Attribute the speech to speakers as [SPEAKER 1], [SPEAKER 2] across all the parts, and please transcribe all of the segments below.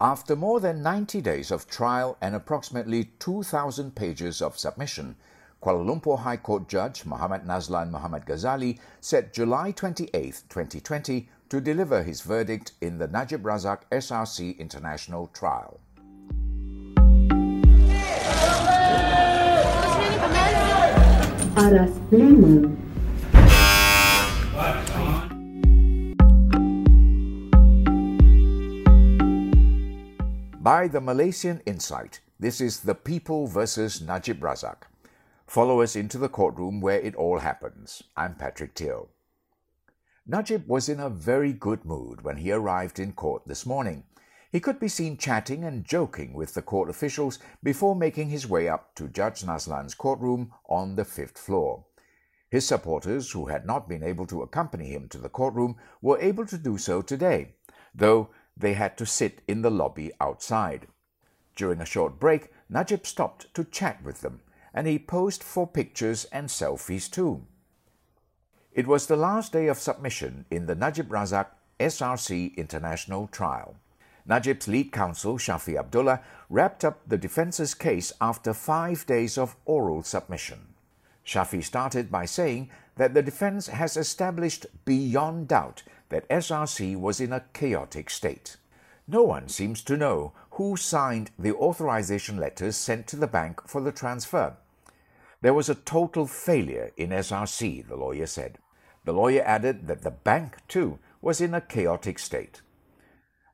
[SPEAKER 1] After more than 90 days of trial and approximately 2,000 pages of submission, Kuala Lumpur High Court Judge Muhammad Nazlan Muhammad Ghazali set July 28, 2020 to deliver his verdict in the Najib Razak SRC International trial.
[SPEAKER 2] Aras Pleno.
[SPEAKER 1] By the Malaysian Insight, this is The People versus Najib Razak. Follow us into the courtroom where it all happens. I'm Patrick Teoh. Najib was in a very good mood when he arrived in court this morning. He could be seen chatting and joking with the court officials before making his way up to Judge Nazlan's courtroom on the fifth floor. His supporters, who had not been able to accompany him to the courtroom, were able to do so today, though they had to sit in the lobby outside. During a short break, Najib stopped to chat with them, and he posed for pictures and selfies too. It was the last day of submission in the Najib Razak SRC International trial. Najib's lead counsel, Shafee Abdullah, wrapped up the defense's case after five days of oral submission. Shafee started by saying that the defense has established beyond doubt that SRC was in a chaotic state. No one seems to know who signed the authorization letters sent to the bank for the transfer. There was a total failure in SRC, the lawyer said. The lawyer added that the bank, too, was in a chaotic state.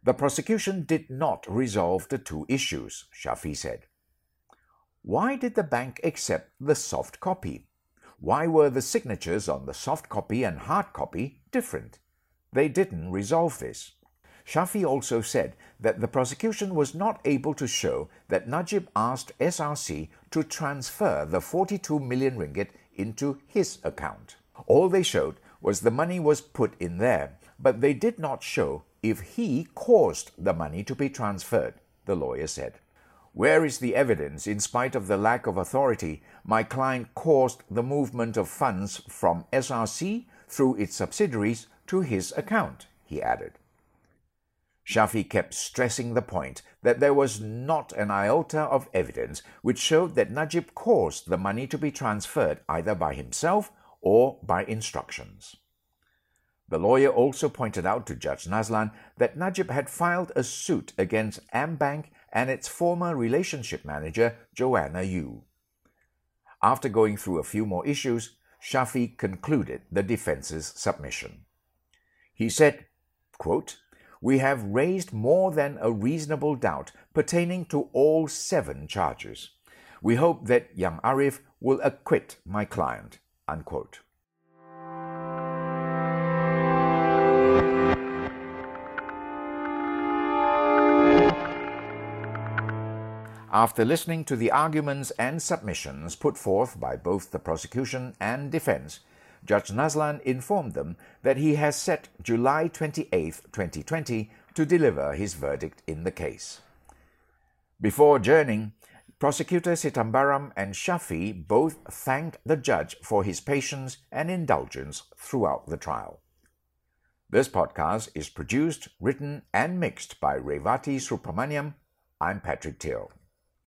[SPEAKER 1] The prosecution did not resolve the two issues, Shafee said. Why did the bank accept the soft copy? Why were the signatures on the soft copy and hard copy different? They didn't resolve this. Shafee also said that the prosecution was not able to show that Najib asked SRC to transfer the 42 million ringgit into his account. All they showed was the money was put in there, but they did not show if he caused the money to be transferred, the lawyer said. Where is the evidence, in spite of the lack of authority, my client caused the movement of funds from SRC through its subsidiaries to his account, he added. Shafee kept stressing the point that there was not an iota of evidence which showed that Najib caused the money to be transferred either by himself or by instructions. The lawyer also pointed out to Judge Nazlan that Najib had filed a suit against AmBank and its former relationship manager, Joanna Yu. After going through a few more issues, Shafee concluded the defense's submission. He said, quote, We have raised more than a reasonable doubt pertaining to all seven charges. We hope that Yang Arif will acquit my client. Unquote. After listening to the arguments and submissions put forth by both the prosecution and defense, Judge Nazlan informed them that he has set July 28, 2020 to deliver his verdict in the case. Before adjourning, Prosecutor Sithambaram and Shafee both thanked the judge for his patience and indulgence throughout the trial. This podcast is produced, written, and mixed by Revati Supramaniam. I'm Patrick Teoh.